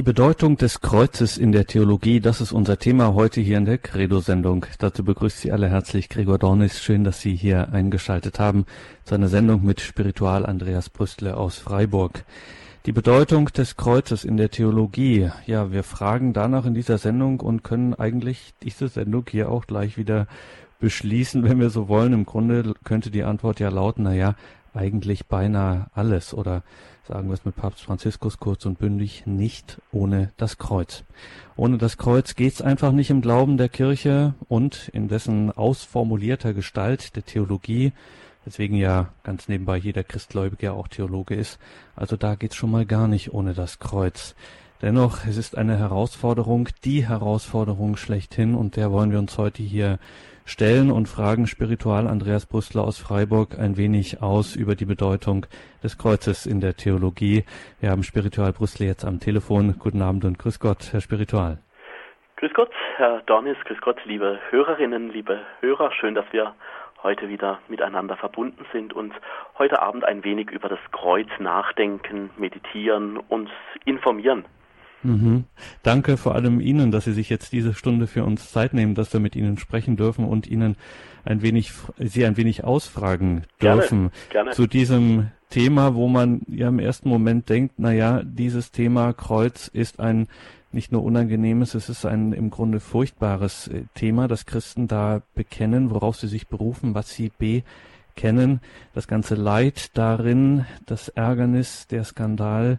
Die Bedeutung des Kreuzes in der Theologie, das ist unser Thema heute hier in der Credo-Sendung. Dazu begrüßt Sie alle herzlich Gregor Dornis. Schön, dass Sie hier eingeschaltet haben zu einer Sendung mit Spiritual Andreas Brüstle aus Freiburg. Die Bedeutung des Kreuzes in der Theologie. Ja, wir fragen danach in dieser Sendung und können eigentlich diese Sendung hier auch gleich wieder beschließen, wenn wir so wollen. Im Grunde könnte die Antwort ja lauten, na ja, eigentlich beinahe alles oder sagen wir es mit Papst Franziskus kurz und bündig, nicht ohne das Kreuz. Ohne das Kreuz geht's einfach nicht im Glauben der Kirche und in dessen ausformulierter Gestalt der Theologie, deswegen ja ganz nebenbei jeder Christgläubige auch Theologe ist. Also da geht's schon mal gar nicht ohne das Kreuz. Dennoch, es ist eine Herausforderung, die Herausforderung schlechthin und der wollen wir uns heute hier stellen und fragen Spiritual Andreas Brüssler aus Freiburg ein wenig aus über die Bedeutung des Kreuzes in der Theologie. Wir haben Spiritual Brüssler jetzt am Telefon. Guten Abend und grüß Gott, Herr Spiritual. Grüß Gott, Herr Dornis, grüß Gott, liebe Hörerinnen, liebe Hörer. Schön, dass wir heute wieder miteinander verbunden sind und heute Abend ein wenig über das Kreuz nachdenken, meditieren, uns informieren. Mhm. Danke vor allem Ihnen, dass Sie sich jetzt diese Stunde für uns Zeit nehmen, dass wir mit Ihnen sprechen dürfen und Ihnen ein wenig, Sie ein wenig ausfragen dürfen gerne, gerne. zu diesem Thema, wo man ja im ersten Moment denkt, na ja, dieses Thema Kreuz ist ein nicht nur unangenehmes, es ist ein im Grunde furchtbares äh, Thema, das Christen da bekennen, worauf sie sich berufen, was sie bekennen, das ganze Leid darin, das Ärgernis, der Skandal.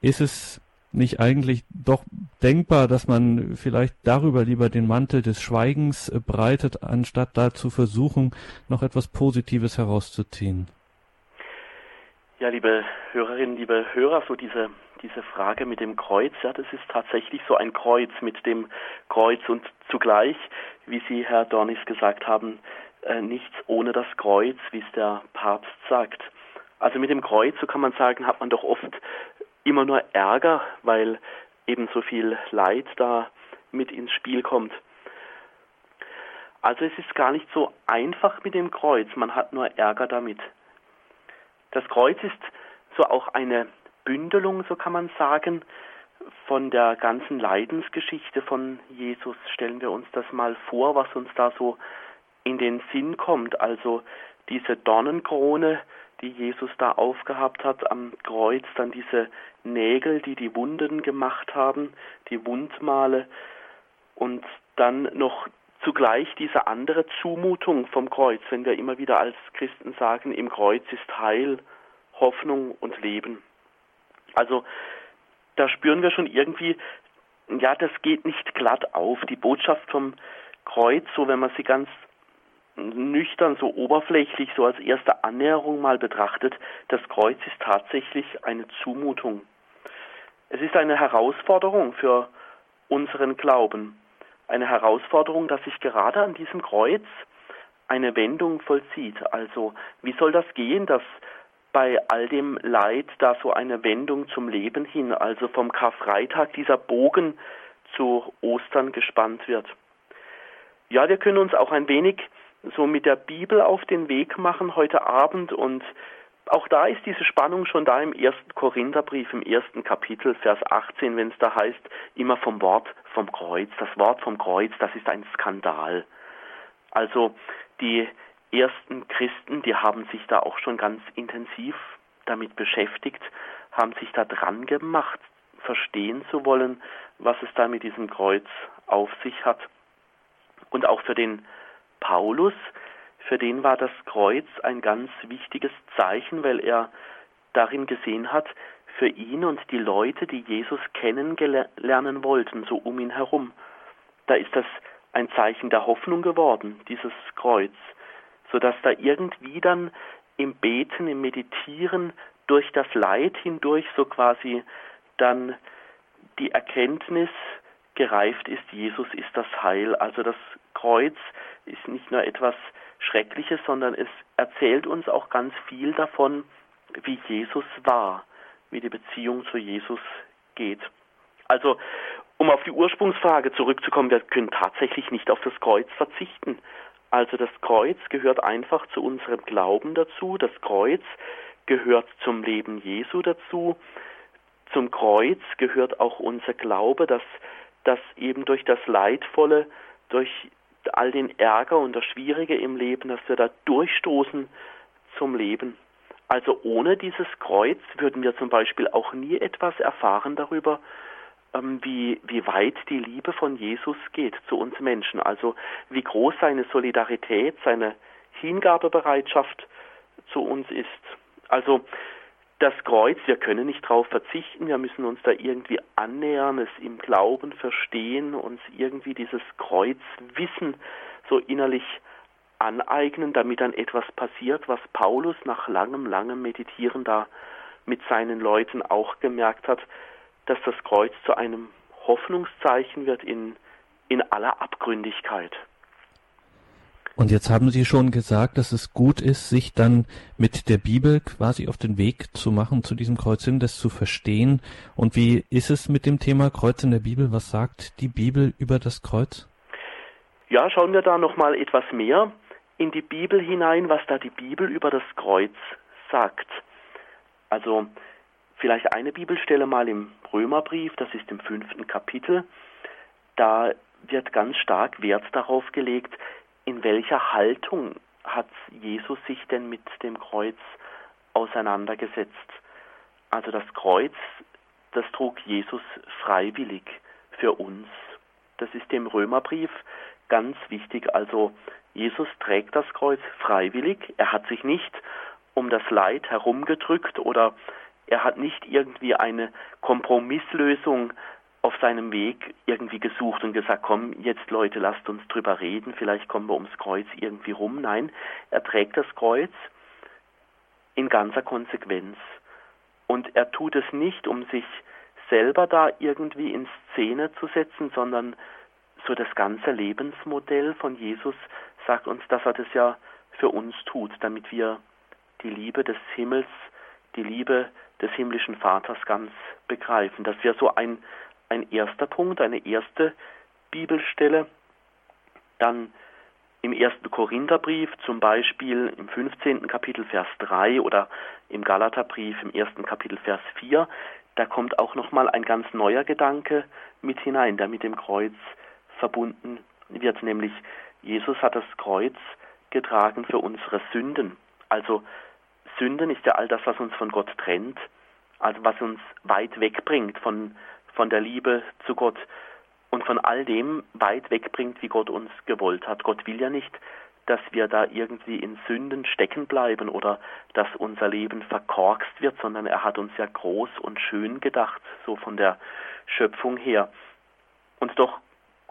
Ist es nicht eigentlich doch denkbar, dass man vielleicht darüber lieber den Mantel des Schweigens äh, breitet, anstatt da zu versuchen, noch etwas Positives herauszuziehen? Ja, liebe Hörerinnen, liebe Hörer, so diese, diese Frage mit dem Kreuz, ja, das ist tatsächlich so ein Kreuz mit dem Kreuz und zugleich, wie Sie, Herr Dornis, gesagt haben, äh, nichts ohne das Kreuz, wie es der Papst sagt. Also mit dem Kreuz, so kann man sagen, hat man doch oft immer nur Ärger, weil eben so viel Leid da mit ins Spiel kommt. Also es ist gar nicht so einfach mit dem Kreuz, man hat nur Ärger damit. Das Kreuz ist so auch eine Bündelung, so kann man sagen, von der ganzen Leidensgeschichte von Jesus. Stellen wir uns das mal vor, was uns da so in den Sinn kommt. Also diese Dornenkrone, die Jesus da aufgehabt hat am Kreuz, dann diese Nägel, die die Wunden gemacht haben, die Wundmale und dann noch zugleich diese andere Zumutung vom Kreuz, wenn wir immer wieder als Christen sagen, im Kreuz ist Heil, Hoffnung und Leben. Also da spüren wir schon irgendwie, ja, das geht nicht glatt auf. Die Botschaft vom Kreuz, so wenn man sie ganz nüchtern, so oberflächlich, so als erste Annäherung mal betrachtet, das Kreuz ist tatsächlich eine Zumutung. Es ist eine Herausforderung für unseren Glauben. Eine Herausforderung, dass sich gerade an diesem Kreuz eine Wendung vollzieht. Also wie soll das gehen, dass bei all dem Leid da so eine Wendung zum Leben hin, also vom Karfreitag dieser Bogen zu Ostern gespannt wird. Ja, wir können uns auch ein wenig so mit der Bibel auf den Weg machen heute Abend und auch da ist diese Spannung schon da im ersten Korintherbrief, im ersten Kapitel, Vers 18, wenn es da heißt, immer vom Wort vom Kreuz. Das Wort vom Kreuz, das ist ein Skandal. Also die ersten Christen, die haben sich da auch schon ganz intensiv damit beschäftigt, haben sich da dran gemacht, verstehen zu wollen, was es da mit diesem Kreuz auf sich hat. Und auch für den Paulus, für den war das Kreuz ein ganz wichtiges Zeichen, weil er darin gesehen hat, für ihn und die Leute, die Jesus kennenlernen wollten, so um ihn herum, da ist das ein Zeichen der Hoffnung geworden, dieses Kreuz, so dass da irgendwie dann im Beten, im Meditieren durch das Leid hindurch so quasi dann die Erkenntnis gereift ist, Jesus ist das Heil. Also das Kreuz ist nicht nur etwas Schreckliches, sondern es erzählt uns auch ganz viel davon, wie Jesus war, wie die Beziehung zu Jesus geht. Also, um auf die Ursprungsfrage zurückzukommen, wir können tatsächlich nicht auf das Kreuz verzichten. Also das Kreuz gehört einfach zu unserem Glauben dazu, das Kreuz gehört zum Leben Jesu dazu, zum Kreuz gehört auch unser Glaube, dass, dass eben durch das Leidvolle, durch all den Ärger und das Schwierige im Leben, dass wir da durchstoßen zum Leben. Also ohne dieses Kreuz würden wir zum Beispiel auch nie etwas erfahren darüber, ähm, wie, wie weit die Liebe von Jesus geht zu uns Menschen. Also wie groß seine Solidarität, seine Hingabebereitschaft zu uns ist. Also das Kreuz, wir können nicht darauf verzichten, wir müssen uns da irgendwie annähern, es im Glauben verstehen, uns irgendwie dieses Kreuzwissen so innerlich aneignen, damit dann etwas passiert, was Paulus nach langem, langem Meditieren da mit seinen Leuten auch gemerkt hat, dass das Kreuz zu einem Hoffnungszeichen wird in, in aller Abgründigkeit. Und jetzt haben Sie schon gesagt, dass es gut ist, sich dann mit der Bibel quasi auf den Weg zu machen zu diesem Kreuz hin, das zu verstehen. Und wie ist es mit dem Thema Kreuz in der Bibel? Was sagt die Bibel über das Kreuz? Ja, schauen wir da noch mal etwas mehr in die Bibel hinein, was da die Bibel über das Kreuz sagt. Also vielleicht eine Bibelstelle mal im Römerbrief, das ist im fünften Kapitel. Da wird ganz stark Wert darauf gelegt, in welcher Haltung hat Jesus sich denn mit dem Kreuz auseinandergesetzt? Also das Kreuz, das trug Jesus freiwillig für uns. Das ist dem Römerbrief ganz wichtig. Also Jesus trägt das Kreuz freiwillig. Er hat sich nicht um das Leid herumgedrückt oder er hat nicht irgendwie eine Kompromisslösung auf seinem Weg irgendwie gesucht und gesagt, komm, jetzt Leute, lasst uns drüber reden, vielleicht kommen wir ums Kreuz irgendwie rum. Nein, er trägt das Kreuz in ganzer Konsequenz. Und er tut es nicht, um sich selber da irgendwie in Szene zu setzen, sondern so das ganze Lebensmodell von Jesus sagt uns, dass er das ja für uns tut, damit wir die Liebe des Himmels, die Liebe des himmlischen Vaters ganz begreifen, dass wir so ein ein erster Punkt, eine erste Bibelstelle. Dann im ersten Korintherbrief, zum Beispiel im 15. Kapitel Vers 3 oder im Galaterbrief im ersten Kapitel Vers 4, da kommt auch nochmal ein ganz neuer Gedanke mit hinein, der mit dem Kreuz verbunden wird, nämlich Jesus hat das Kreuz getragen für unsere Sünden. Also Sünden ist ja all das, was uns von Gott trennt, also was uns weit wegbringt von, von der Liebe zu Gott und von all dem weit wegbringt, wie Gott uns gewollt hat. Gott will ja nicht, dass wir da irgendwie in Sünden stecken bleiben oder dass unser Leben verkorkst wird, sondern er hat uns ja groß und schön gedacht, so von der Schöpfung her. Und doch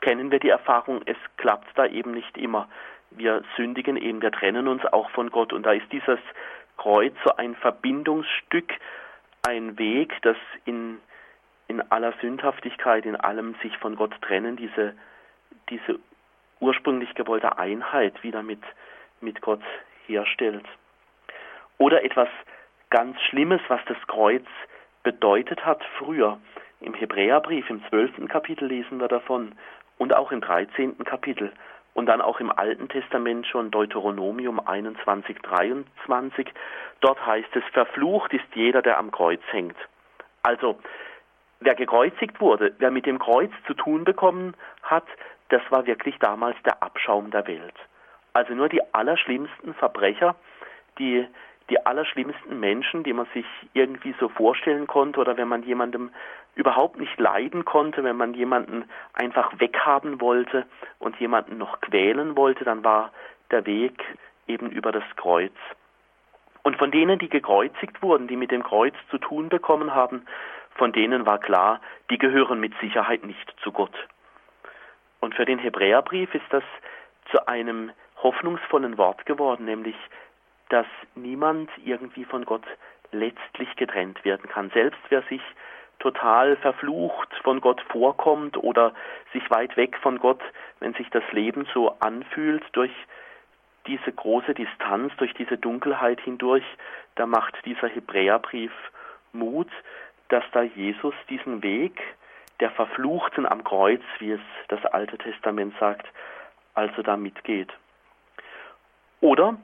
kennen wir die Erfahrung, es klappt da eben nicht immer. Wir sündigen eben, wir trennen uns auch von Gott und da ist dieses Kreuz so ein Verbindungsstück, ein Weg, das in in aller Sündhaftigkeit, in allem sich von Gott trennen, diese, diese ursprünglich gewollte Einheit wieder mit, mit Gott herstellt. Oder etwas ganz Schlimmes, was das Kreuz bedeutet hat früher. Im Hebräerbrief im zwölften Kapitel lesen wir davon und auch im dreizehnten Kapitel und dann auch im Alten Testament schon Deuteronomium 21, 23. Dort heißt es, verflucht ist jeder, der am Kreuz hängt. Also wer gekreuzigt wurde, wer mit dem Kreuz zu tun bekommen hat, das war wirklich damals der Abschaum der Welt. Also nur die allerschlimmsten Verbrecher, die, die allerschlimmsten Menschen, die man sich irgendwie so vorstellen konnte oder wenn man jemandem überhaupt nicht leiden konnte, wenn man jemanden einfach weghaben wollte und jemanden noch quälen wollte, dann war der Weg eben über das Kreuz. Und von denen, die gekreuzigt wurden, die mit dem Kreuz zu tun bekommen haben, von denen war klar, die gehören mit Sicherheit nicht zu Gott. Und für den Hebräerbrief ist das zu einem hoffnungsvollen Wort geworden, nämlich, dass niemand irgendwie von Gott letztlich getrennt werden kann. Selbst wer sich total verflucht von Gott vorkommt oder sich weit weg von Gott, wenn sich das Leben so anfühlt durch diese große Distanz, durch diese Dunkelheit hindurch, da macht dieser Hebräerbrief Mut, dass da Jesus diesen Weg der Verfluchten am Kreuz, wie es das Alte Testament sagt, also da mitgeht. Oder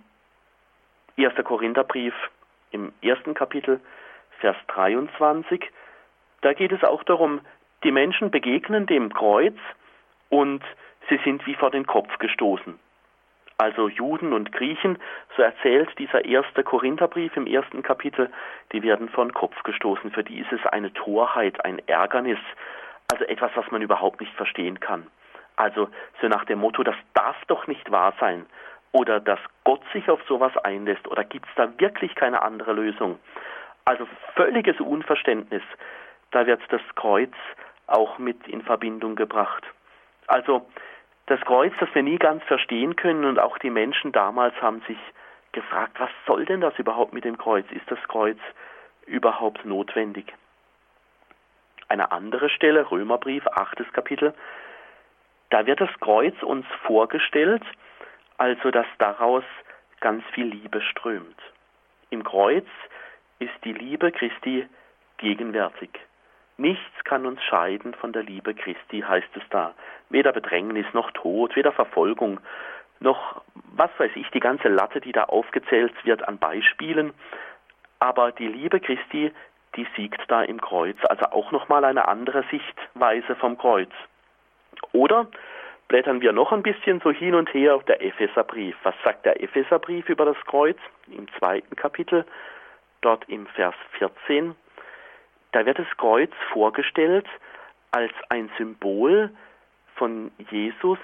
1. Korintherbrief im ersten Kapitel, Vers 23, da geht es auch darum, die Menschen begegnen dem Kreuz und sie sind wie vor den Kopf gestoßen. Also Juden und Griechen, so erzählt dieser erste Korintherbrief im ersten Kapitel, die werden vor den Kopf gestoßen. Für die ist es eine Torheit, ein Ärgernis, also etwas, was man überhaupt nicht verstehen kann. Also so nach dem Motto, das darf doch nicht wahr sein. Oder dass Gott sich auf sowas einlässt. Oder gibt es da wirklich keine andere Lösung? Also völliges Unverständnis. Da wird das Kreuz auch mit in Verbindung gebracht. Also das Kreuz, das wir nie ganz verstehen können und auch die Menschen damals haben sich gefragt, was soll denn das überhaupt mit dem Kreuz? Ist das Kreuz überhaupt notwendig? Eine andere Stelle, Römerbrief, achtes Kapitel, da wird das Kreuz uns vorgestellt, also dass daraus ganz viel Liebe strömt. Im Kreuz ist die Liebe Christi gegenwärtig. Nichts kann uns scheiden von der Liebe Christi, heißt es da. Weder Bedrängnis noch Tod, weder Verfolgung, noch was weiß ich, die ganze Latte, die da aufgezählt wird an Beispielen. Aber die Liebe Christi, die siegt da im Kreuz. Also auch nochmal eine andere Sichtweise vom Kreuz. Oder blättern wir noch ein bisschen so hin und her auf der Epheserbrief. Was sagt der Epheserbrief über das Kreuz? Im zweiten Kapitel, dort im Vers 14. Da wird das Kreuz vorgestellt als ein Symbol von Jesus,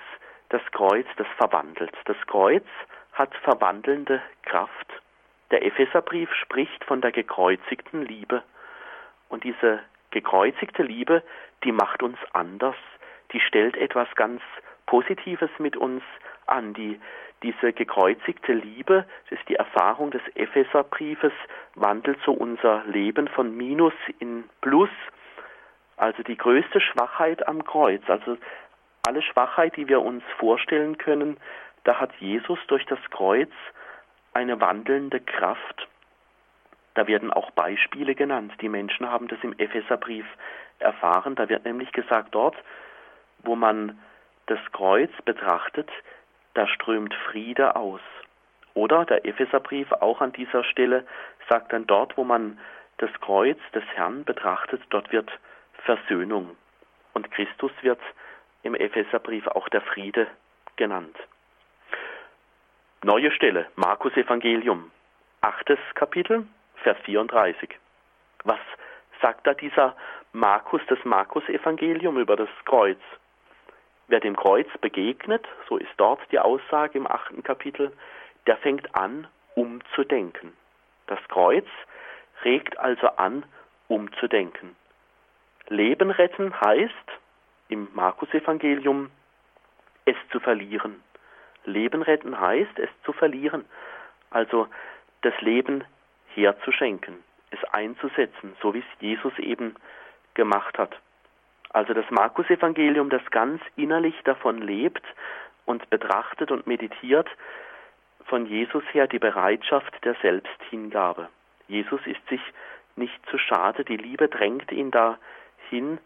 das Kreuz, das verwandelt. Das Kreuz hat verwandelnde Kraft. Der Epheserbrief spricht von der gekreuzigten Liebe. Und diese gekreuzigte Liebe, die macht uns anders. Die stellt etwas ganz Positives mit uns an. Die, diese gekreuzigte Liebe, das ist die Erfahrung des Epheserbriefes, wandelt so unser Leben von Minus in Plus. Also die größte Schwachheit am Kreuz, also alle Schwachheit, die wir uns vorstellen können, da hat Jesus durch das Kreuz eine wandelnde Kraft. Da werden auch Beispiele genannt. Die Menschen haben das im Epheserbrief erfahren. Da wird nämlich gesagt, dort, wo man das Kreuz betrachtet, da strömt Friede aus. Oder der Epheserbrief auch an dieser Stelle sagt dann dort, wo man das Kreuz des Herrn betrachtet, dort wird Versöhnung. Und Christus wird im Epheserbrief auch der Friede genannt. Neue Stelle, Markus Evangelium, achtes Kapitel, Vers 34. Was sagt da dieser Markus, das Markus Evangelium über das Kreuz? Wer dem Kreuz begegnet, so ist dort die Aussage im achten Kapitel, der fängt an, umzudenken. Das Kreuz regt also an, umzudenken. Leben retten heißt im Markus-Evangelium, es zu verlieren. Leben retten heißt, es zu verlieren. Also das Leben herzuschenken, es einzusetzen, so wie es Jesus eben gemacht hat. Also das Markus-Evangelium, das ganz innerlich davon lebt und betrachtet und meditiert, von Jesus her die Bereitschaft der Selbsthingabe. Jesus ist sich nicht zu schade, die Liebe drängt ihn dahin,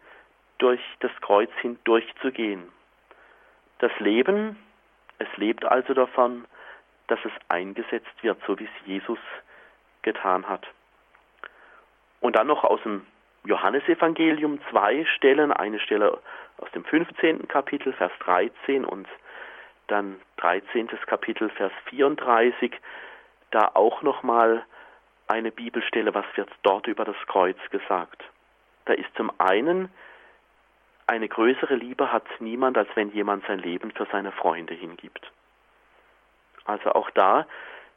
durch das Kreuz hindurchzugehen. Das Leben, es lebt also davon, dass es eingesetzt wird, so wie es Jesus getan hat. Und dann noch aus dem Johannesevangelium zwei Stellen, eine Stelle aus dem 15. Kapitel, Vers 13 und dann 13. Kapitel, Vers 34, da auch nochmal eine Bibelstelle, was wird dort über das Kreuz gesagt. Da ist zum einen, eine größere Liebe hat niemand, als wenn jemand sein Leben für seine Freunde hingibt. Also auch da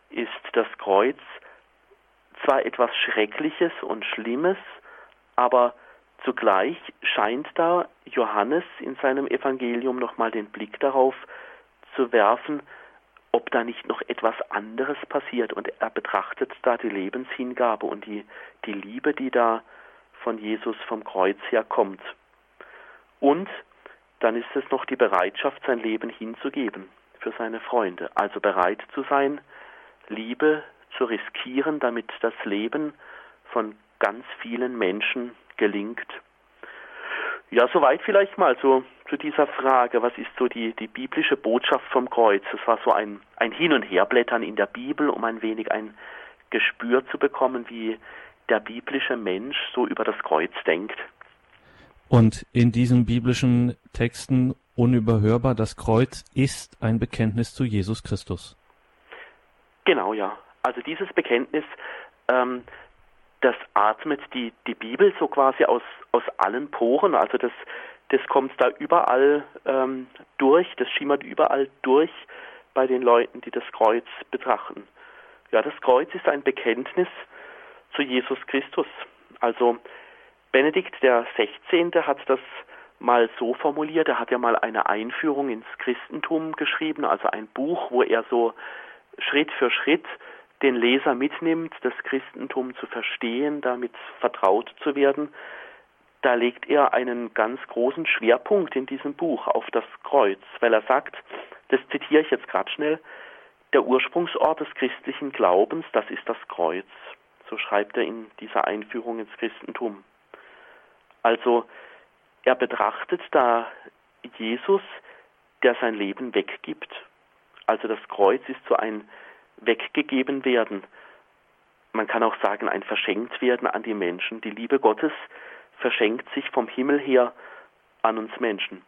ist das Kreuz zwar etwas Schreckliches und Schlimmes, aber zugleich scheint da Johannes in seinem Evangelium nochmal den Blick darauf zu werfen, ob da nicht noch etwas anderes passiert. Und er betrachtet da die Lebenshingabe und die, die Liebe, die da von Jesus vom Kreuz her kommt. Und dann ist es noch die Bereitschaft, sein Leben hinzugeben für seine Freunde. Also bereit zu sein, Liebe zu riskieren, damit das Leben von ganz vielen Menschen gelingt. Ja, soweit vielleicht mal so zu dieser Frage, was ist so die, die biblische Botschaft vom Kreuz? Es war so ein, ein Hin- und Herblättern in der Bibel, um ein wenig ein Gespür zu bekommen, wie der biblische Mensch so über das Kreuz denkt. Und in diesen biblischen Texten unüberhörbar, das Kreuz ist ein Bekenntnis zu Jesus Christus. Genau, ja. Also dieses Bekenntnis, ähm, das atmet die, die Bibel so quasi aus, aus allen Poren. Also das, das kommt da überall ähm, durch, das schimmert überall durch bei den Leuten, die das Kreuz betrachten. Ja, das Kreuz ist ein Bekenntnis zu Jesus Christus. Also Benedikt der 16. hat das mal so formuliert, er hat ja mal eine Einführung ins Christentum geschrieben, also ein Buch, wo er so Schritt für Schritt den Leser mitnimmt, das Christentum zu verstehen, damit vertraut zu werden. Da legt er einen ganz großen Schwerpunkt in diesem Buch auf das Kreuz, weil er sagt, das zitiere ich jetzt gerade schnell, der Ursprungsort des christlichen Glaubens, das ist das Kreuz. So schreibt er in dieser Einführung ins Christentum. Also er betrachtet da Jesus, der sein Leben weggibt. Also das Kreuz ist so ein weggegeben werden. Man kann auch sagen, ein verschenkt werden an die Menschen. Die Liebe Gottes verschenkt sich vom Himmel her an uns Menschen.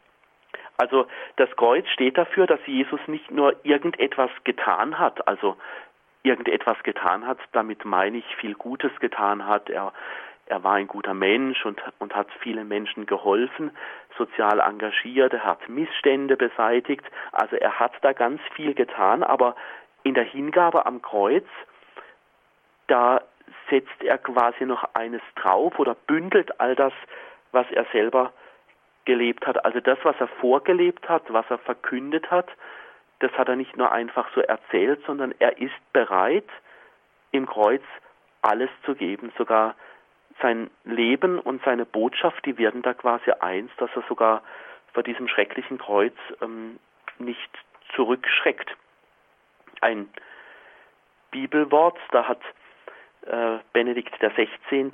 Also das Kreuz steht dafür, dass Jesus nicht nur irgendetwas getan hat, also irgendetwas getan hat, damit meine ich viel Gutes getan hat. Er, er war ein guter Mensch und, und hat vielen Menschen geholfen, sozial engagiert, er hat Missstände beseitigt, also er hat da ganz viel getan, aber in der Hingabe am Kreuz, da setzt er quasi noch eines drauf oder bündelt all das, was er selber gelebt hat. Also das, was er vorgelebt hat, was er verkündet hat, das hat er nicht nur einfach so erzählt, sondern er ist bereit, im Kreuz alles zu geben. Sogar sein Leben und seine Botschaft, die werden da quasi eins, dass er sogar vor diesem schrecklichen Kreuz ähm, nicht zurückschreckt. Ein Bibelwort, da hat äh, Benedikt der 16.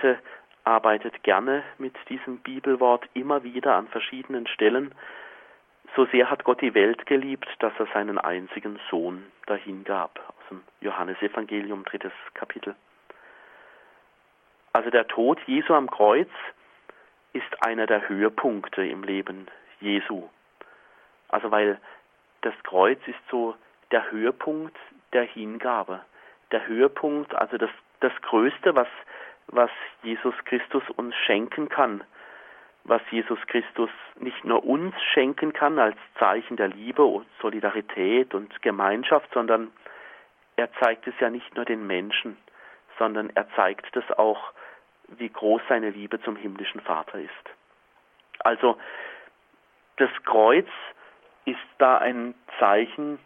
arbeitet gerne mit diesem Bibelwort immer wieder an verschiedenen Stellen. So sehr hat Gott die Welt geliebt, dass er seinen einzigen Sohn dahingab. Aus dem Johannesevangelium, drittes Kapitel. Also der Tod Jesu am Kreuz ist einer der Höhepunkte im Leben Jesu. Also weil das Kreuz ist so der Höhepunkt der Hingabe. Der Höhepunkt, also das, das Größte, was, was Jesus Christus uns schenken kann. Was Jesus Christus nicht nur uns schenken kann als Zeichen der Liebe und Solidarität und Gemeinschaft, sondern er zeigt es ja nicht nur den Menschen, sondern er zeigt es auch wie groß seine Liebe zum himmlischen Vater ist. Also das Kreuz ist da ein Zeichen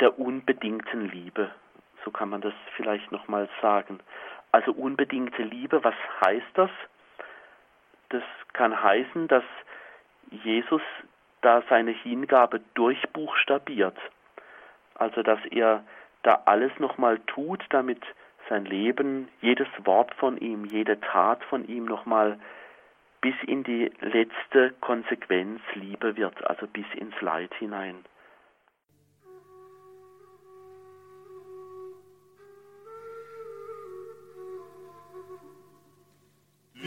der unbedingten Liebe. So kann man das vielleicht nochmal sagen. Also unbedingte Liebe, was heißt das? Das kann heißen, dass Jesus da seine Hingabe durchbuchstabiert. Also dass er da alles nochmal tut, damit sein Leben, jedes Wort von ihm, jede Tat von ihm nochmal bis in die letzte Konsequenz Liebe wird, also bis ins Leid hinein.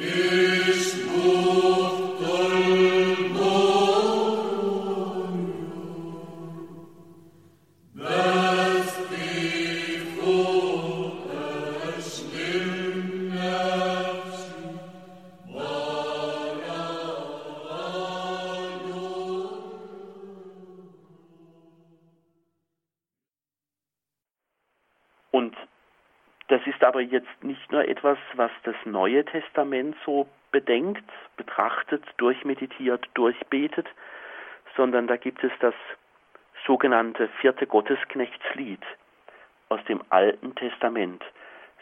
Aber Neue Testament so bedenkt, betrachtet, durchmeditiert, durchbetet, sondern da gibt es das sogenannte vierte Gottesknechtslied aus dem Alten Testament.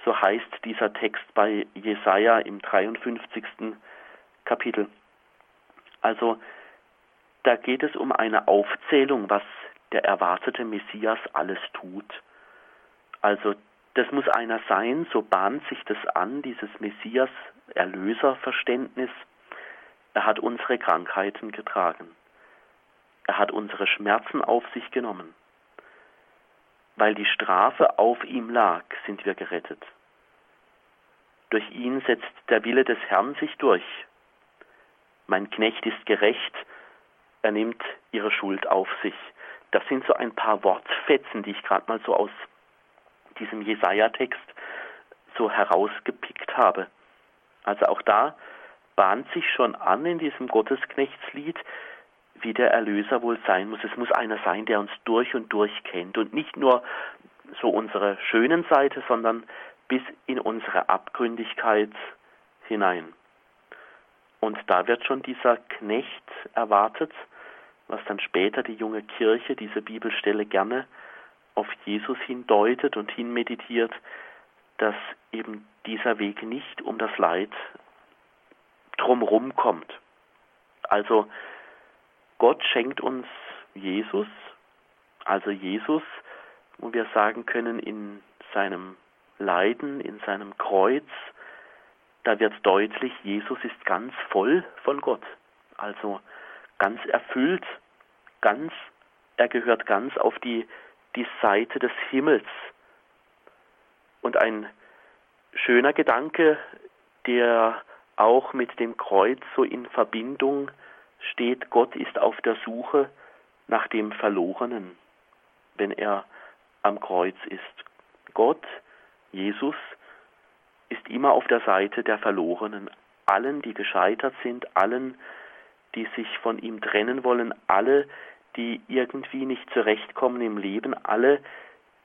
So heißt dieser Text bei Jesaja im 53. Kapitel. Also, da geht es um eine Aufzählung, was der erwartete Messias alles tut. Also das muss einer sein, so bahnt sich das an, dieses Messias-Erlöser-Verständnis. Er hat unsere Krankheiten getragen. Er hat unsere Schmerzen auf sich genommen. Weil die Strafe auf ihm lag, sind wir gerettet. Durch ihn setzt der Wille des Herrn sich durch. mein Knecht ist gerecht, er nimmt ihre Schuld auf sich. Das sind so ein paar Wortfetzen, die ich gerade mal so aus diesem Jesaja-Text so herausgepickt habe. Also auch da bahnt sich schon an in diesem Gottesknechtslied, wie der Erlöser wohl sein muss. Es muss einer sein, der uns durch und durch kennt und nicht nur so unsere schönen Seite, sondern bis in unsere Abgründigkeit hinein. Und da wird schon dieser Knecht erwartet, was dann später die junge Kirche diese Bibelstelle gerne auf Jesus hindeutet und hinmeditiert, dass eben dieser Weg nicht um das Leid drumherum kommt. Also Gott schenkt uns Jesus, also Jesus, wo wir sagen können, in seinem Leiden, in seinem Kreuz, da wird deutlich, Jesus ist ganz voll von Gott, also ganz erfüllt, ganz, er gehört ganz auf die, die Seite des Himmels. Und ein schöner Gedanke, der auch mit dem Kreuz so in Verbindung steht, Gott ist auf der Suche nach dem Verlorenen, wenn er am Kreuz ist. Gott, Jesus, ist immer auf der Seite der Verlorenen, allen, die gescheitert sind, allen, die sich von ihm trennen wollen, alle, die irgendwie nicht zurechtkommen im Leben, alle,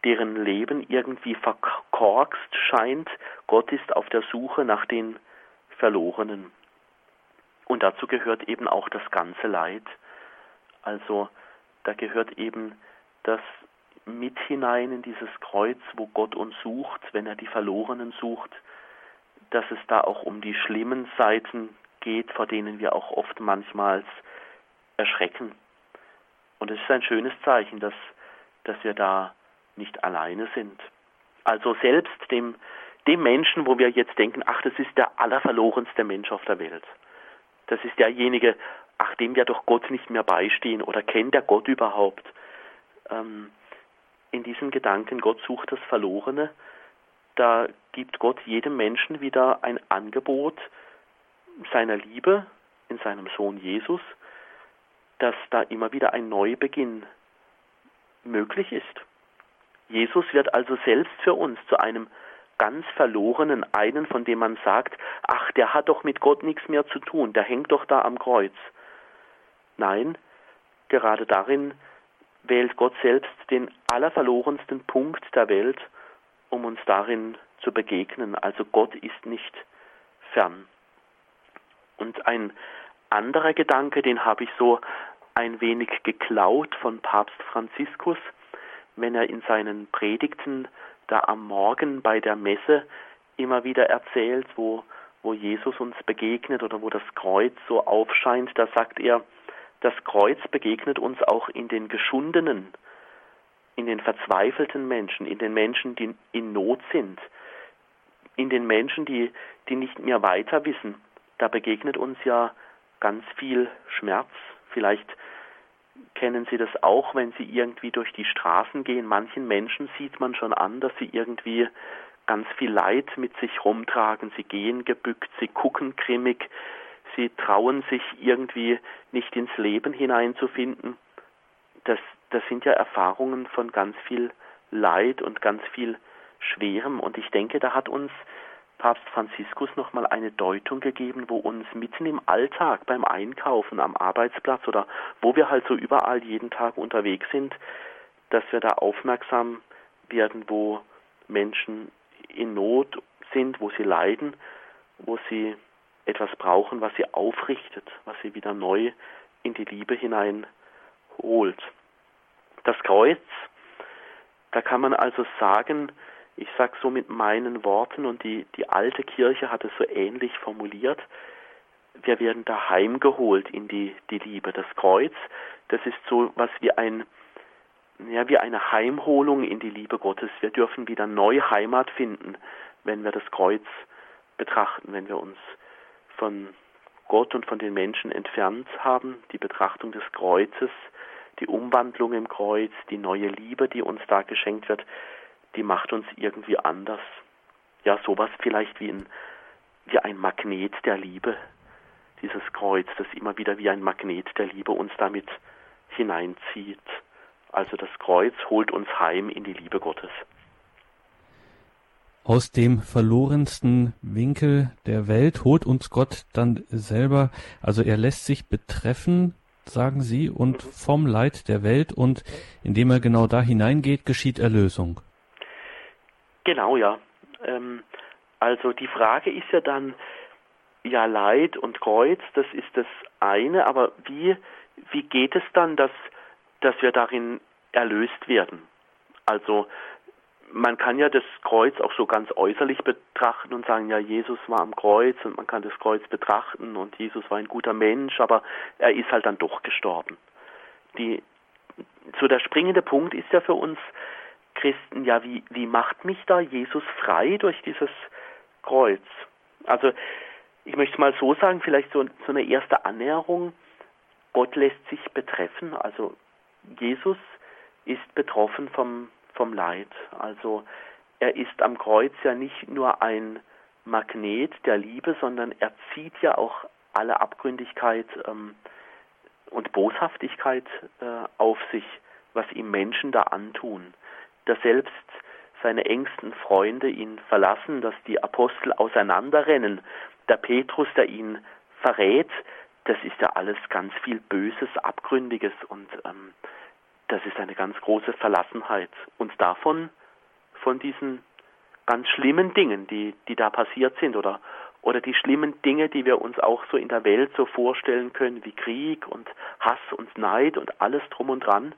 deren Leben irgendwie verkorkst scheint. Gott ist auf der Suche nach den Verlorenen. Und dazu gehört eben auch das ganze Leid. Also da gehört eben das mit hinein in dieses Kreuz, wo Gott uns sucht, wenn er die Verlorenen sucht, dass es da auch um die schlimmen Seiten geht, vor denen wir auch oft manchmal erschrecken. Und es ist ein schönes Zeichen, dass, dass wir da nicht alleine sind. Also selbst dem, dem Menschen, wo wir jetzt denken, ach, das ist der allerverlorenste Mensch auf der Welt. Das ist derjenige, ach, dem wir doch Gott nicht mehr beistehen oder kennt der Gott überhaupt. Ähm, in diesem Gedanken, Gott sucht das Verlorene, da gibt Gott jedem Menschen wieder ein Angebot seiner Liebe in seinem Sohn Jesus, dass da immer wieder ein Neubeginn möglich ist. Jesus wird also selbst für uns zu einem ganz verlorenen, einen, von dem man sagt, ach, der hat doch mit Gott nichts mehr zu tun, der hängt doch da am Kreuz. Nein, gerade darin wählt Gott selbst den allerverlorensten Punkt der Welt, um uns darin zu begegnen. Also Gott ist nicht fern. Und ein anderer Gedanke, den habe ich so ein wenig geklaut von Papst Franziskus, wenn er in seinen Predigten da am Morgen bei der Messe immer wieder erzählt, wo, wo Jesus uns begegnet oder wo das Kreuz so aufscheint, da sagt er, das Kreuz begegnet uns auch in den geschundenen, in den verzweifelten Menschen, in den Menschen, die in Not sind, in den Menschen, die, die nicht mehr weiter wissen. Da begegnet uns ja ganz viel Schmerz. Vielleicht kennen Sie das auch, wenn Sie irgendwie durch die Straßen gehen. Manchen Menschen sieht man schon an, dass sie irgendwie ganz viel Leid mit sich rumtragen. Sie gehen gebückt, sie gucken grimmig, sie trauen sich irgendwie nicht ins Leben hineinzufinden. Das, das sind ja Erfahrungen von ganz viel Leid und ganz viel Schwerem. Und ich denke, da hat uns Papst Franziskus nochmal eine Deutung gegeben, wo uns mitten im Alltag beim Einkaufen am Arbeitsplatz oder wo wir halt so überall jeden Tag unterwegs sind, dass wir da aufmerksam werden, wo Menschen in Not sind, wo sie leiden, wo sie etwas brauchen, was sie aufrichtet, was sie wieder neu in die Liebe hinein holt. Das Kreuz, da kann man also sagen, ich sage so mit meinen Worten und die, die alte Kirche hat es so ähnlich formuliert, wir werden da heimgeholt in die, die Liebe. Das Kreuz, das ist so was wie ein, ja, wie eine Heimholung in die Liebe Gottes. Wir dürfen wieder neu Heimat finden, wenn wir das Kreuz betrachten, wenn wir uns von Gott und von den Menschen entfernt haben, die Betrachtung des Kreuzes, die Umwandlung im Kreuz, die neue Liebe, die uns da geschenkt wird, die macht uns irgendwie anders. Ja, sowas vielleicht wie ein, wie ein Magnet der Liebe, dieses Kreuz, das immer wieder wie ein Magnet der Liebe uns damit hineinzieht. Also das Kreuz holt uns heim in die Liebe Gottes. Aus dem verlorensten Winkel der Welt holt uns Gott dann selber, also er lässt sich betreffen, sagen Sie, und vom Leid der Welt und indem er genau da hineingeht, geschieht Erlösung. Genau, ja. Ähm, also die Frage ist ja dann, ja, Leid und Kreuz, das ist das eine, aber wie, wie geht es dann, dass, dass wir darin erlöst werden? Also man kann ja das Kreuz auch so ganz äußerlich betrachten und sagen, ja, Jesus war am Kreuz und man kann das Kreuz betrachten und Jesus war ein guter Mensch, aber er ist halt dann doch gestorben. Die, so der springende Punkt ist ja für uns Christen, ja, wie, wie macht mich da Jesus frei durch dieses Kreuz? Also ich möchte mal so sagen, vielleicht so, so eine erste Annäherung. Gott lässt sich betreffen, also Jesus ist betroffen vom, vom Leid. Also er ist am Kreuz ja nicht nur ein Magnet der Liebe, sondern er zieht ja auch alle Abgründigkeit ähm, und Boshaftigkeit äh, auf sich, was ihm Menschen da antun. Dass selbst seine engsten Freunde ihn verlassen, dass die Apostel auseinanderrennen, der Petrus, der ihn verrät, das ist ja alles ganz viel Böses, Abgründiges und ähm, das ist eine ganz große Verlassenheit. Und davon, von diesen ganz schlimmen Dingen, die, die da passiert sind oder, oder die schlimmen Dinge, die wir uns auch so in der Welt so vorstellen können, wie Krieg und Hass und Neid und alles drum und dran,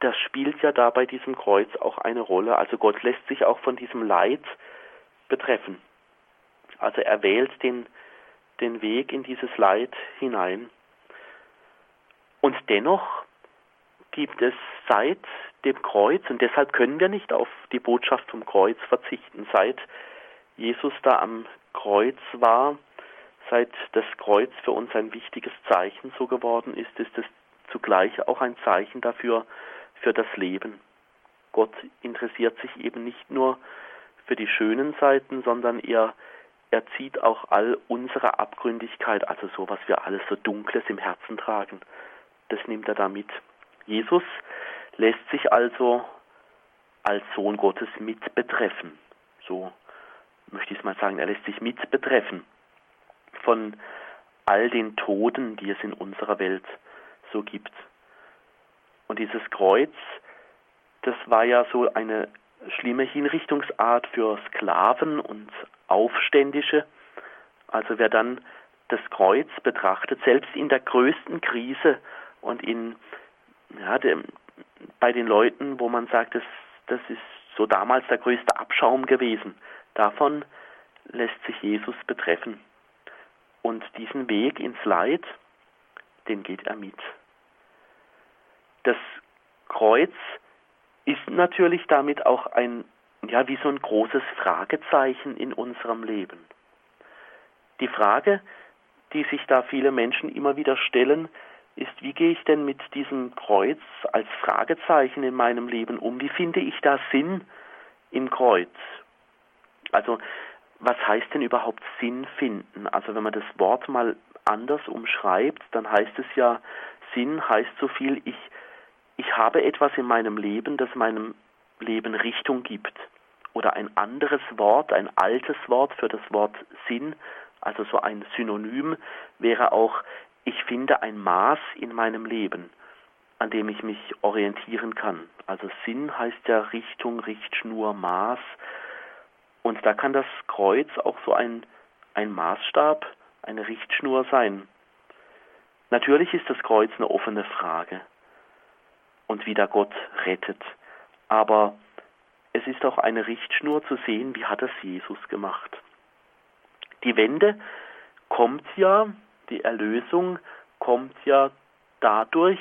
das spielt ja da bei diesem Kreuz auch eine Rolle. Also Gott lässt sich auch von diesem Leid betreffen. Also er wählt den, den Weg in dieses Leid hinein. Und dennoch gibt es seit dem Kreuz, und deshalb können wir nicht auf die Botschaft vom Kreuz verzichten, seit Jesus da am Kreuz war, seit das Kreuz für uns ein wichtiges Zeichen so geworden ist, ist es zugleich auch ein Zeichen dafür, für das Leben. Gott interessiert sich eben nicht nur für die schönen Seiten, sondern er er zieht auch all unsere Abgründigkeit, also so, was wir alles so Dunkles im Herzen tragen, das nimmt er da mit. Jesus lässt sich also als Sohn Gottes mit betreffen. So möchte ich es mal sagen, er lässt sich mit betreffen von all den Toten, die es in unserer Welt so gibt. Und dieses Kreuz, das war ja so eine schlimme Hinrichtungsart für Sklaven und Aufständische. Also wer dann das Kreuz betrachtet, selbst in der größten Krise und in ja, dem, bei den Leuten, wo man sagt, das, das ist so damals der größte Abschaum gewesen, davon lässt sich Jesus betreffen. Und diesen Weg ins Leid, den geht er mit. Das Kreuz ist natürlich damit auch ein ja, wie so ein großes Fragezeichen in unserem Leben. Die Frage, die sich da viele Menschen immer wieder stellen, ist, wie gehe ich denn mit diesem Kreuz als Fragezeichen in meinem Leben um? Wie finde ich da Sinn im Kreuz? Also, was heißt denn überhaupt Sinn finden? Also, wenn man das Wort mal anders umschreibt, dann heißt es ja, Sinn heißt so viel, ich, ich habe etwas in meinem Leben, das meinem Leben Richtung gibt. Oder ein anderes Wort, ein altes Wort für das Wort Sinn, also so ein Synonym wäre auch, ich finde ein Maß in meinem Leben, an dem ich mich orientieren kann. Also Sinn heißt ja Richtung, Richtschnur, Maß. Und da kann das Kreuz auch so ein, ein Maßstab, eine Richtschnur sein. Natürlich ist das Kreuz eine offene Frage und wie der Gott rettet. Aber es ist auch eine Richtschnur zu sehen, wie hat es Jesus gemacht. Die Wende kommt ja, die Erlösung kommt ja dadurch,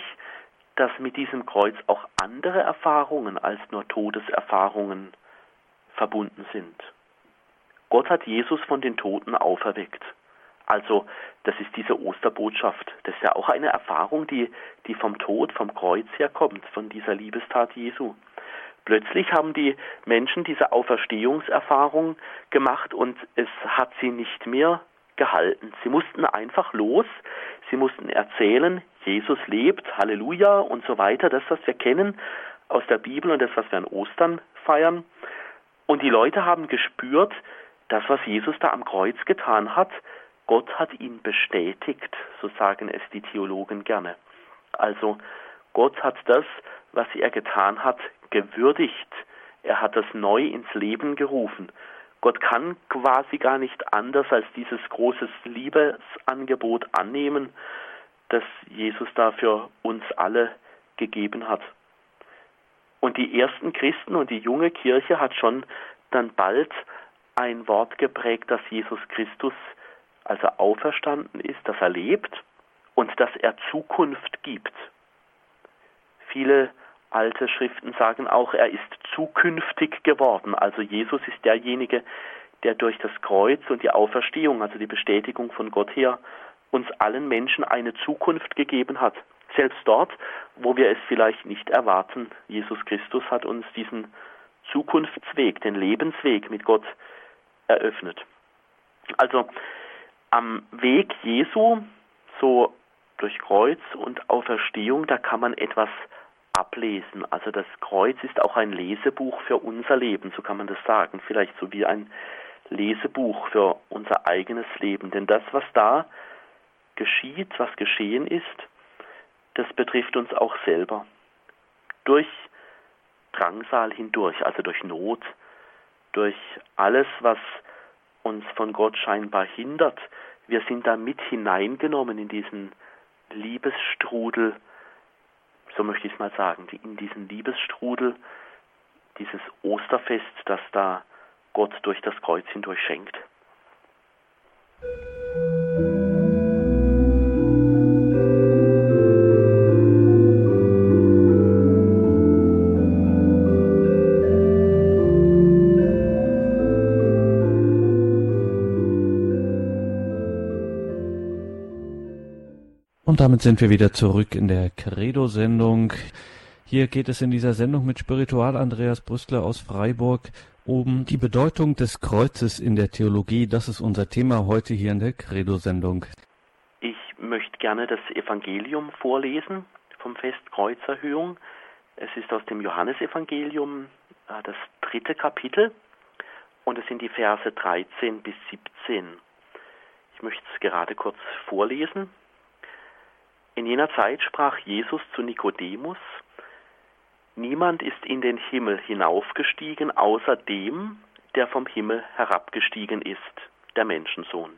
dass mit diesem Kreuz auch andere Erfahrungen als nur Todeserfahrungen verbunden sind. Gott hat Jesus von den Toten auferweckt. Also, das ist diese Osterbotschaft. Das ist ja auch eine Erfahrung, die, die vom Tod, vom Kreuz herkommt, von dieser Liebestat Jesu. Plötzlich haben die Menschen diese Auferstehungserfahrung gemacht und es hat sie nicht mehr gehalten. Sie mussten einfach los, sie mussten erzählen, Jesus lebt, Halleluja und so weiter, das, was wir kennen aus der Bibel und das, was wir an Ostern feiern. Und die Leute haben gespürt, das, was Jesus da am Kreuz getan hat, Gott hat ihn bestätigt, so sagen es die Theologen gerne. Also Gott hat das, was er getan hat, gewürdigt. Er hat das neu ins Leben gerufen. Gott kann quasi gar nicht anders als dieses große Liebesangebot annehmen, das Jesus da für uns alle gegeben hat. Und die ersten Christen und die junge Kirche hat schon dann bald ein Wort geprägt, dass Jesus Christus, als er auferstanden ist, dass er lebt und dass er Zukunft gibt. Viele alte Schriften sagen auch, er ist zukünftig geworden. Also Jesus ist derjenige, der durch das Kreuz und die Auferstehung, also die Bestätigung von Gott her, uns allen Menschen eine Zukunft gegeben hat. Selbst dort, wo wir es vielleicht nicht erwarten. Jesus Christus hat uns diesen Zukunftsweg, den Lebensweg mit Gott eröffnet. Also am Weg Jesu, so durch Kreuz und Auferstehung, da kann man etwas ablesen. Also das Kreuz ist auch ein Lesebuch für unser Leben, so kann man das sagen. Vielleicht so wie ein Lesebuch für unser eigenes Leben. Denn das, was da geschieht, was geschehen ist, das betrifft uns auch selber. Durch Drangsal hindurch, also durch Not, durch alles, was uns von Gott scheinbar hindert. Wir sind da mit hineingenommen in diesen Liebesstrudel, so möchte ich es mal sagen, in diesen Liebesstrudel, dieses Osterfest, das da Gott durch das Kreuz hindurch schenkt. Und damit sind wir wieder zurück in der Credo-Sendung. Hier geht es in dieser Sendung mit Spiritual Andreas Brüstler aus Freiburg um die Bedeutung des Kreuzes in der Theologie. Das ist unser Thema heute hier in der Credo-Sendung. Ich möchte gerne das Evangelium vorlesen vom Fest Kreuzerhöhung. Es ist aus dem Johannesevangelium äh, das dritte Kapitel und es sind die Verse 13 bis 17. Ich möchte es gerade kurz vorlesen. In jener Zeit sprach Jesus zu Nikodemus, Niemand ist in den Himmel hinaufgestiegen, außer dem, der vom Himmel herabgestiegen ist, der Menschensohn.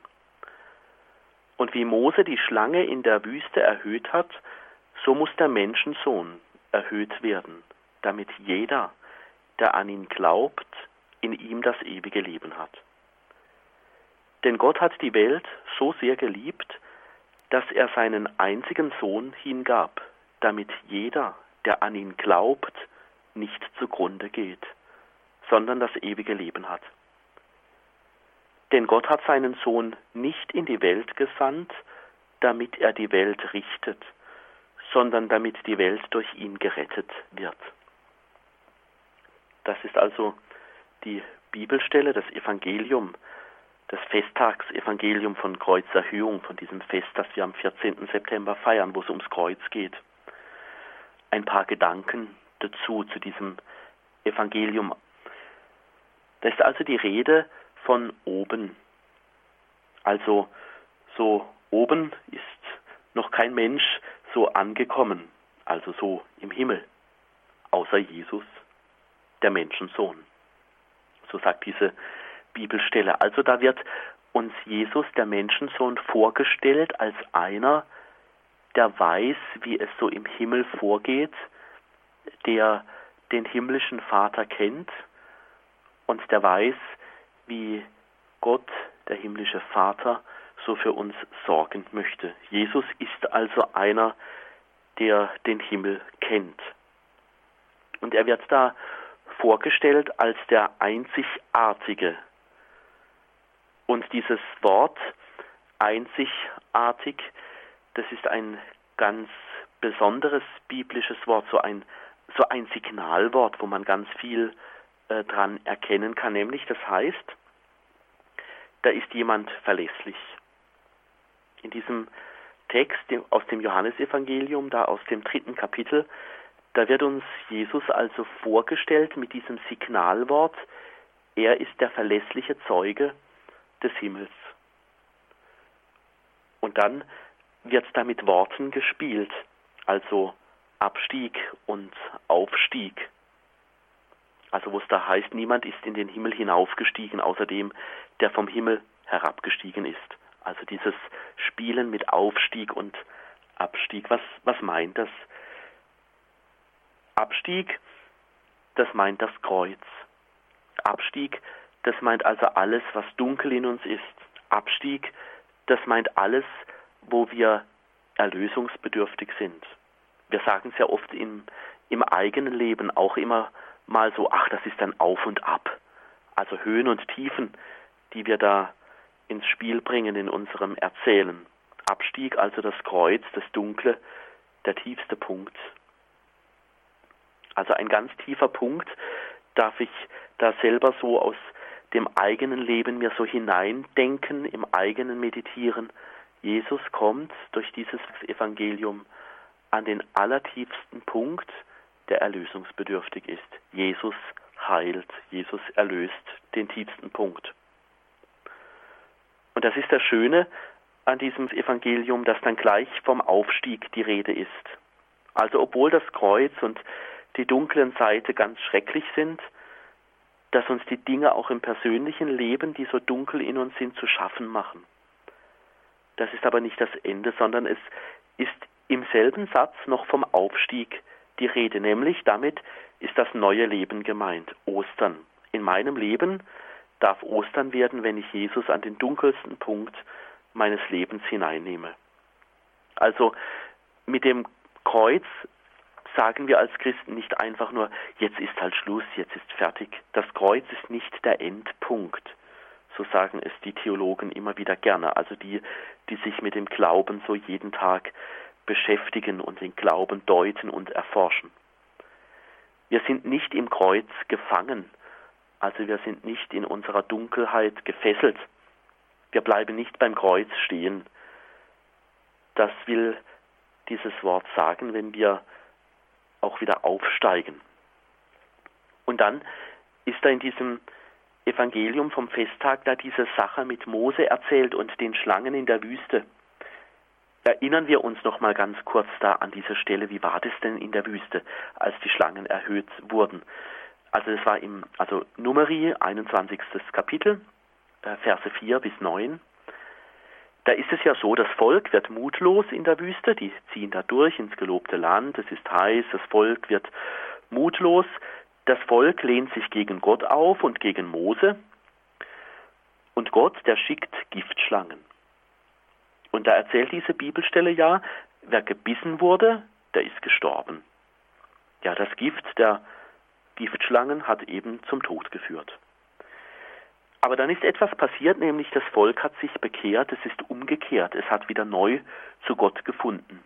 Und wie Mose die Schlange in der Wüste erhöht hat, so muss der Menschensohn erhöht werden, damit jeder, der an ihn glaubt, in ihm das ewige Leben hat. Denn Gott hat die Welt so sehr geliebt, dass er seinen einzigen Sohn hingab, damit jeder, der an ihn glaubt, nicht zugrunde geht, sondern das ewige Leben hat. Denn Gott hat seinen Sohn nicht in die Welt gesandt, damit er die Welt richtet, sondern damit die Welt durch ihn gerettet wird. Das ist also die Bibelstelle, das Evangelium, das Festtagsevangelium von Kreuzerhöhung, von diesem Fest, das wir am 14. September feiern, wo es ums Kreuz geht. Ein paar Gedanken dazu, zu diesem Evangelium. Da ist also die Rede von oben. Also so oben ist noch kein Mensch so angekommen, also so im Himmel, außer Jesus, der Menschensohn. So sagt diese Bibelstelle. Also da wird uns Jesus, der Menschensohn, vorgestellt als einer, der weiß, wie es so im Himmel vorgeht, der den himmlischen Vater kennt und der weiß, wie Gott, der himmlische Vater, so für uns sorgen möchte. Jesus ist also einer, der den Himmel kennt. Und er wird da vorgestellt als der Einzigartige, und dieses Wort einzigartig, das ist ein ganz besonderes biblisches Wort, so ein, so ein Signalwort, wo man ganz viel äh, dran erkennen kann, nämlich das heißt, da ist jemand verlässlich, In diesem Text aus dem Johannesevangelium, da aus dem dritten Kapitel, da wird uns Jesus also vorgestellt mit diesem Signalwort, er ist der verlässliche Zeuge des Himmels. Und dann wird da mit Worten gespielt, also Abstieg und Aufstieg. Also wo es da heißt, niemand ist in den Himmel hinaufgestiegen, außer dem, der vom Himmel herabgestiegen ist. Also dieses Spielen mit Aufstieg und Abstieg. Was, was meint das? Abstieg, das meint das Kreuz. Abstieg, das meint also alles, was dunkel in uns ist. Abstieg, das meint alles, wo wir erlösungsbedürftig sind. Wir sagen ja oft im, im eigenen Leben auch immer mal so, ach, das ist ein Auf und Ab. Also Höhen und Tiefen, die wir da ins Spiel bringen in unserem Erzählen. Abstieg, also das Kreuz, das Dunkle, der tiefste Punkt. Also ein ganz tiefer Punkt, darf ich da selber so aus dem eigenen Leben mir so hineindenken, im eigenen Meditieren. Jesus kommt durch dieses Evangelium an den allertiefsten Punkt, der erlösungsbedürftig ist. Jesus heilt, Jesus erlöst den tiefsten Punkt. Und das ist das Schöne an diesem Evangelium, dass dann gleich vom Aufstieg die Rede ist. Also obwohl das Kreuz und die dunklen Seite ganz schrecklich sind, dass uns die Dinge auch im persönlichen Leben, die so dunkel in uns sind, zu schaffen machen. Das ist aber nicht das Ende, sondern es ist im selben Satz noch vom Aufstieg die Rede, nämlich damit ist das neue Leben gemeint, Ostern. In meinem Leben darf Ostern werden, wenn ich Jesus an den dunkelsten Punkt meines Lebens hineinnehme. Also mit dem Kreuz sagen wir als Christen nicht einfach nur, jetzt ist halt Schluss, jetzt ist fertig. Das Kreuz ist nicht der Endpunkt. So sagen es die Theologen immer wieder gerne, also die, die sich mit dem Glauben so jeden Tag beschäftigen und den Glauben deuten und erforschen. Wir sind nicht im Kreuz gefangen, also wir sind nicht in unserer Dunkelheit gefesselt. Wir bleiben nicht beim Kreuz stehen. Das will dieses Wort sagen, wenn wir auch wieder aufsteigen. Und dann ist da in diesem Evangelium vom Festtag da diese Sache mit Mose erzählt und den Schlangen in der Wüste. Erinnern wir uns noch mal ganz kurz da an dieser Stelle, wie war das denn in der Wüste, als die Schlangen erhöht wurden? Also es war im also Numeri 21. Kapitel, äh, Verse 4 bis 9. Da ist es ja so, das Volk wird mutlos in der Wüste, die ziehen da durch ins gelobte Land, es ist heiß, das Volk wird mutlos, das Volk lehnt sich gegen Gott auf und gegen Mose und Gott, der schickt Giftschlangen. Und da erzählt diese Bibelstelle ja, wer gebissen wurde, der ist gestorben. Ja, das Gift der Giftschlangen hat eben zum Tod geführt. Aber dann ist etwas passiert, nämlich das Volk hat sich bekehrt, es ist umgekehrt, es hat wieder neu zu Gott gefunden.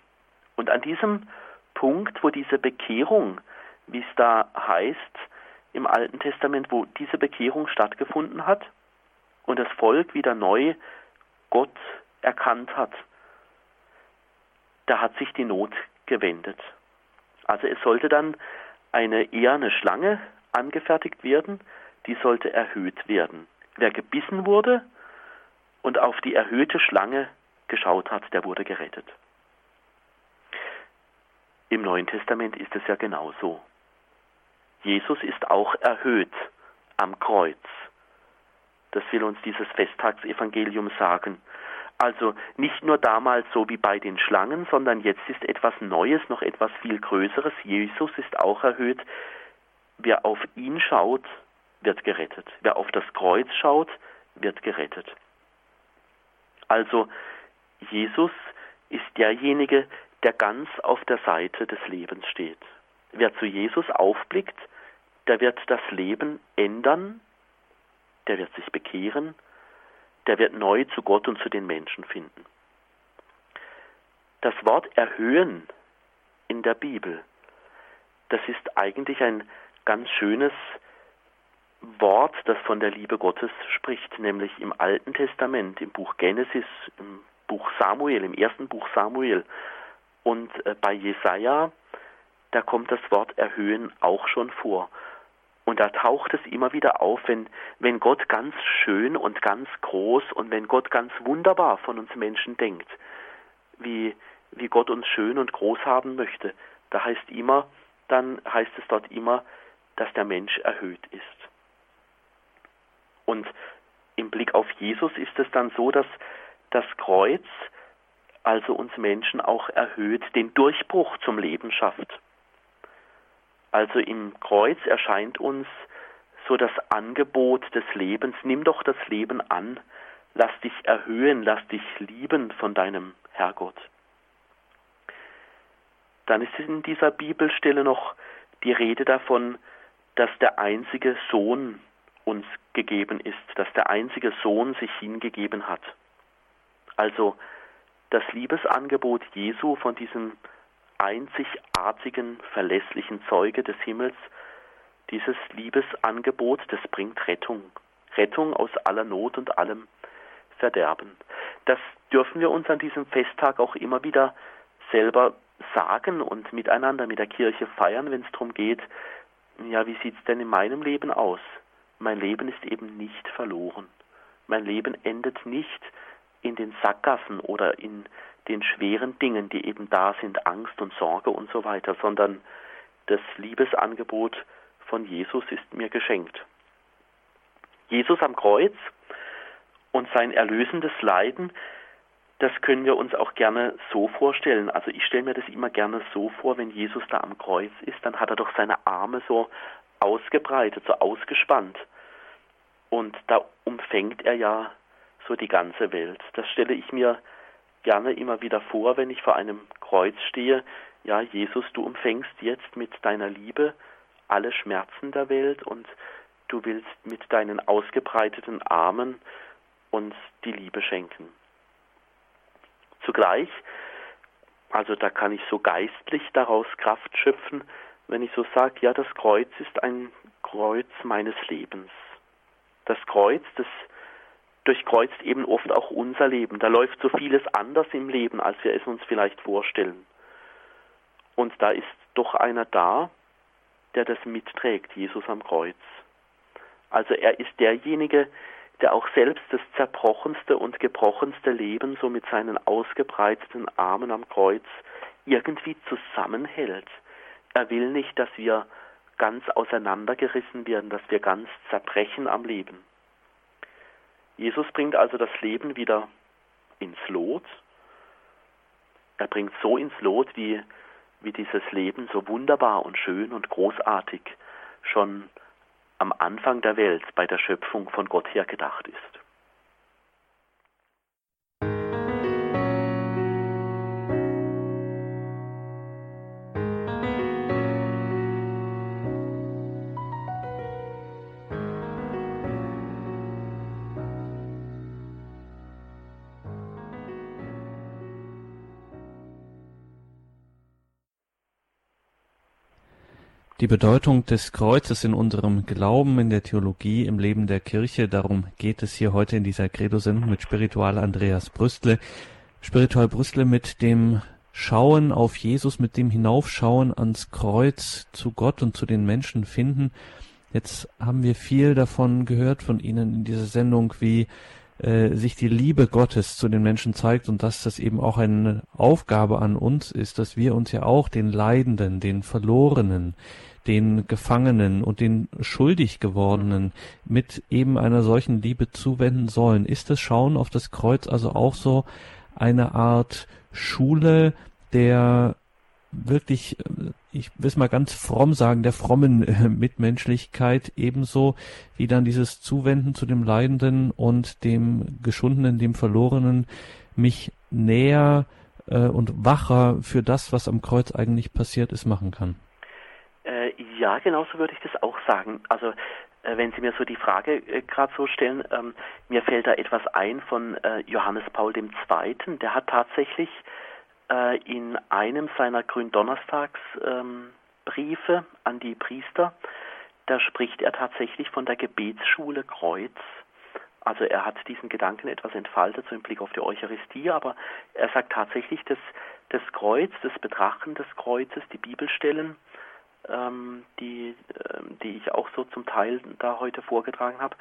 Und an diesem Punkt, wo diese Bekehrung, wie es da heißt im Alten Testament, wo diese Bekehrung stattgefunden hat und das Volk wieder neu Gott erkannt hat, da hat sich die Not gewendet. Also es sollte dann eine eher eine Schlange angefertigt werden, die sollte erhöht werden. Wer gebissen wurde und auf die erhöhte Schlange geschaut hat, der wurde gerettet. Im Neuen Testament ist es ja genauso. Jesus ist auch erhöht am Kreuz. Das will uns dieses Festtagsevangelium sagen. Also nicht nur damals so wie bei den Schlangen, sondern jetzt ist etwas Neues, noch etwas viel Größeres. Jesus ist auch erhöht. Wer auf ihn schaut, wird gerettet. Wer auf das Kreuz schaut, wird gerettet. Also Jesus ist derjenige, der ganz auf der Seite des Lebens steht. Wer zu Jesus aufblickt, der wird das Leben ändern, der wird sich bekehren, der wird neu zu Gott und zu den Menschen finden. Das Wort erhöhen in der Bibel, das ist eigentlich ein ganz schönes Wort, das von der Liebe Gottes spricht, nämlich im Alten Testament, im Buch Genesis, im Buch Samuel, im ersten Buch Samuel. Und äh, bei Jesaja, da kommt das Wort erhöhen auch schon vor. Und da taucht es immer wieder auf, wenn, wenn Gott ganz schön und ganz groß und wenn Gott ganz wunderbar von uns Menschen denkt, wie, wie Gott uns schön und groß haben möchte. Da heißt immer, dann heißt es dort immer, dass der Mensch erhöht ist. Und im Blick auf Jesus ist es dann so, dass das Kreuz also uns Menschen auch erhöht, den Durchbruch zum Leben schafft. Also im Kreuz erscheint uns so das Angebot des Lebens, nimm doch das Leben an, lass dich erhöhen, lass dich lieben von deinem Herrgott. Dann ist in dieser Bibelstelle noch die Rede davon, dass der einzige Sohn uns gegeben ist, dass der einzige Sohn sich hingegeben hat. Also das Liebesangebot Jesu von diesem einzigartigen, verlässlichen Zeuge des Himmels, dieses Liebesangebot, das bringt Rettung. Rettung aus aller Not und allem Verderben. Das dürfen wir uns an diesem Festtag auch immer wieder selber sagen und miteinander mit der Kirche feiern, wenn es darum geht, ja, wie sieht's denn in meinem Leben aus? Mein Leben ist eben nicht verloren. Mein Leben endet nicht in den Sackgassen oder in den schweren Dingen, die eben da sind, Angst und Sorge und so weiter, sondern das Liebesangebot von Jesus ist mir geschenkt. Jesus am Kreuz und sein erlösendes Leiden, das können wir uns auch gerne so vorstellen. Also ich stelle mir das immer gerne so vor, wenn Jesus da am Kreuz ist, dann hat er doch seine Arme so ausgebreitet, so ausgespannt. Und da umfängt er ja so die ganze Welt. Das stelle ich mir gerne immer wieder vor, wenn ich vor einem Kreuz stehe. Ja, Jesus, du umfängst jetzt mit deiner Liebe alle Schmerzen der Welt und du willst mit deinen ausgebreiteten Armen uns die Liebe schenken. Zugleich, also da kann ich so geistlich daraus Kraft schöpfen, wenn ich so sage, ja, das Kreuz ist ein Kreuz meines Lebens. Das Kreuz, das durchkreuzt eben oft auch unser Leben. Da läuft so vieles anders im Leben, als wir es uns vielleicht vorstellen. Und da ist doch einer da, der das mitträgt, Jesus am Kreuz. Also er ist derjenige, der auch selbst das zerbrochenste und gebrochenste Leben so mit seinen ausgebreiteten Armen am Kreuz irgendwie zusammenhält. Er will nicht, dass wir ganz auseinandergerissen werden, dass wir ganz zerbrechen am Leben. Jesus bringt also das Leben wieder ins Lot. Er bringt so ins Lot, wie, wie dieses Leben so wunderbar und schön und großartig schon am Anfang der Welt bei der Schöpfung von Gott her gedacht ist. Die Bedeutung des Kreuzes in unserem Glauben, in der Theologie, im Leben der Kirche, darum geht es hier heute in dieser Credo-Sendung mit Spiritual Andreas Brüstle. Spiritual Brüstle mit dem Schauen auf Jesus, mit dem Hinaufschauen ans Kreuz zu Gott und zu den Menschen finden. Jetzt haben wir viel davon gehört von Ihnen in dieser Sendung, wie äh, sich die Liebe Gottes zu den Menschen zeigt und dass das eben auch eine Aufgabe an uns ist, dass wir uns ja auch den Leidenden, den Verlorenen, den Gefangenen und den schuldig gewordenen mit eben einer solchen Liebe zuwenden sollen. Ist das Schauen auf das Kreuz also auch so eine Art Schule der wirklich, äh, ich will es mal ganz fromm sagen, der frommen äh, Mitmenschlichkeit ebenso wie dann dieses Zuwenden zu dem Leidenden und dem Geschundenen, dem Verlorenen, mich näher äh, und wacher für das, was am Kreuz eigentlich passiert ist, machen kann. Äh, ja, genauso würde ich das auch sagen. Also äh, wenn Sie mir so die Frage gerade so stellen, ähm, mir fällt da etwas ein von Johannes Paul II. Der hat tatsächlich äh, in einem seiner Gründonnerstagsbriefe ähm, an die Priester, da spricht er tatsächlich von der Gebetsschule Kreuz. Also er hat diesen Gedanken etwas entfaltet, so im Blick auf die Eucharistie, aber er sagt tatsächlich, dass das Kreuz, das Betrachten des Kreuzes, die Bibelstellen, ähm, die, äh, die ich auch so zum Teil da heute vorgetragen habe,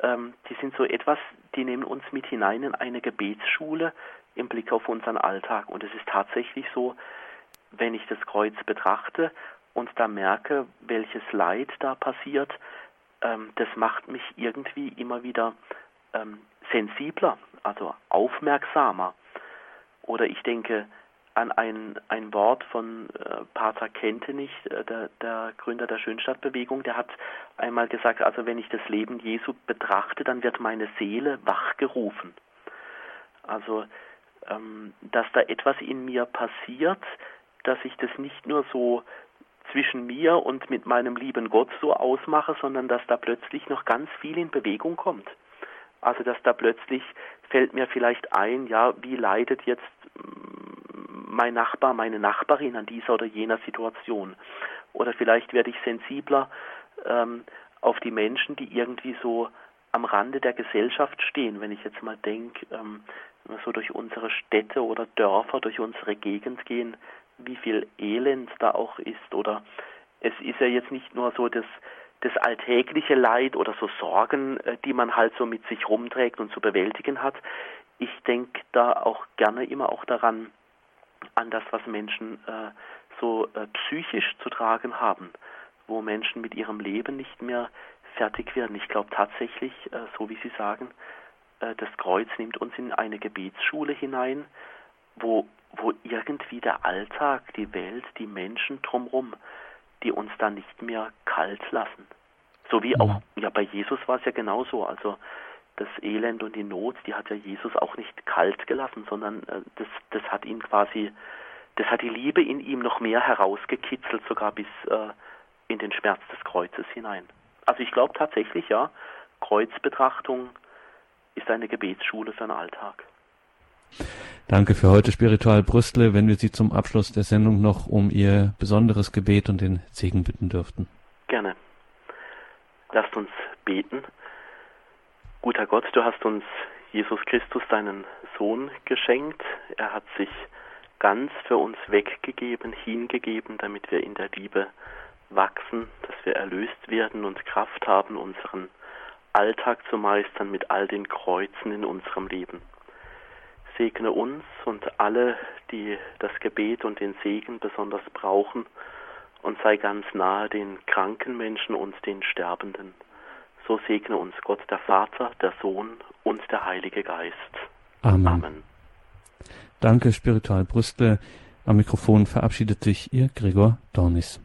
ähm, die sind so etwas, die nehmen uns mit hinein in eine Gebetsschule im Blick auf unseren Alltag. Und es ist tatsächlich so, wenn ich das Kreuz betrachte und da merke, welches Leid da passiert, ähm, das macht mich irgendwie immer wieder ähm, sensibler, also aufmerksamer. Oder ich denke, an ein, ein Wort von äh, Pater Kentenich, äh, der, der Gründer der Schönstadtbewegung, der hat einmal gesagt, also wenn ich das Leben Jesu betrachte, dann wird meine Seele wachgerufen. Also, ähm, dass da etwas in mir passiert, dass ich das nicht nur so zwischen mir und mit meinem lieben Gott so ausmache, sondern dass da plötzlich noch ganz viel in Bewegung kommt. Also dass da plötzlich fällt mir vielleicht ein, ja, wie leidet jetzt mein Nachbar, meine Nachbarin an dieser oder jener Situation. Oder vielleicht werde ich sensibler ähm, auf die Menschen, die irgendwie so am Rande der Gesellschaft stehen. Wenn ich jetzt mal denke, ähm, so durch unsere Städte oder Dörfer, durch unsere Gegend gehen, wie viel Elend da auch ist. Oder es ist ja jetzt nicht nur so das, das alltägliche Leid oder so Sorgen, äh, die man halt so mit sich rumträgt und zu bewältigen hat. Ich denke da auch gerne immer auch daran, an das, was Menschen äh, so äh, psychisch zu tragen haben, wo Menschen mit ihrem Leben nicht mehr fertig werden. Ich glaube tatsächlich, äh, so wie Sie sagen, das Kreuz nimmt uns in eine Gebetsschule hinein, wo, wo irgendwie der Alltag, die Welt, die Menschen drumherum, die uns da nicht mehr kalt lassen. So wie auch, ja, bei Jesus war es ja genauso. Also das Elend und die Not, die hat ja Jesus auch nicht kalt gelassen, sondern äh, das, das hat ihn quasi, das hat die Liebe in ihm noch mehr herausgekitzelt, sogar bis äh, in den Schmerz des Kreuzes hinein. Also ich glaube tatsächlich, ja, Kreuzbetrachtung ist eine Gebetsschule für den Alltag. Danke für heute, Spiritual Brüstle, wenn wir Sie zum Abschluss der Sendung noch um Ihr besonderes Gebet und den Segen bitten dürften. Gerne. Lasst uns beten. Guter Gott, du hast uns Jesus Christus, deinen Sohn, geschenkt. Er hat sich ganz für uns weggegeben, hingegeben, damit wir in der Liebe wachsen, dass wir erlöst werden und Kraft haben, unseren Alltag zu meistern mit all den Kreuzen in unserem Leben. Segne uns und alle, die das Gebet und den Segen besonders brauchen, und sei ganz nahe den kranken Menschen und den Sterbenden so segne uns Gott der Vater, der Sohn und der Heilige Geist. Amen. Amen. Danke, Spiritual Brüste. Am Mikrofon verabschiedet sich Ihr Gregor Dornis.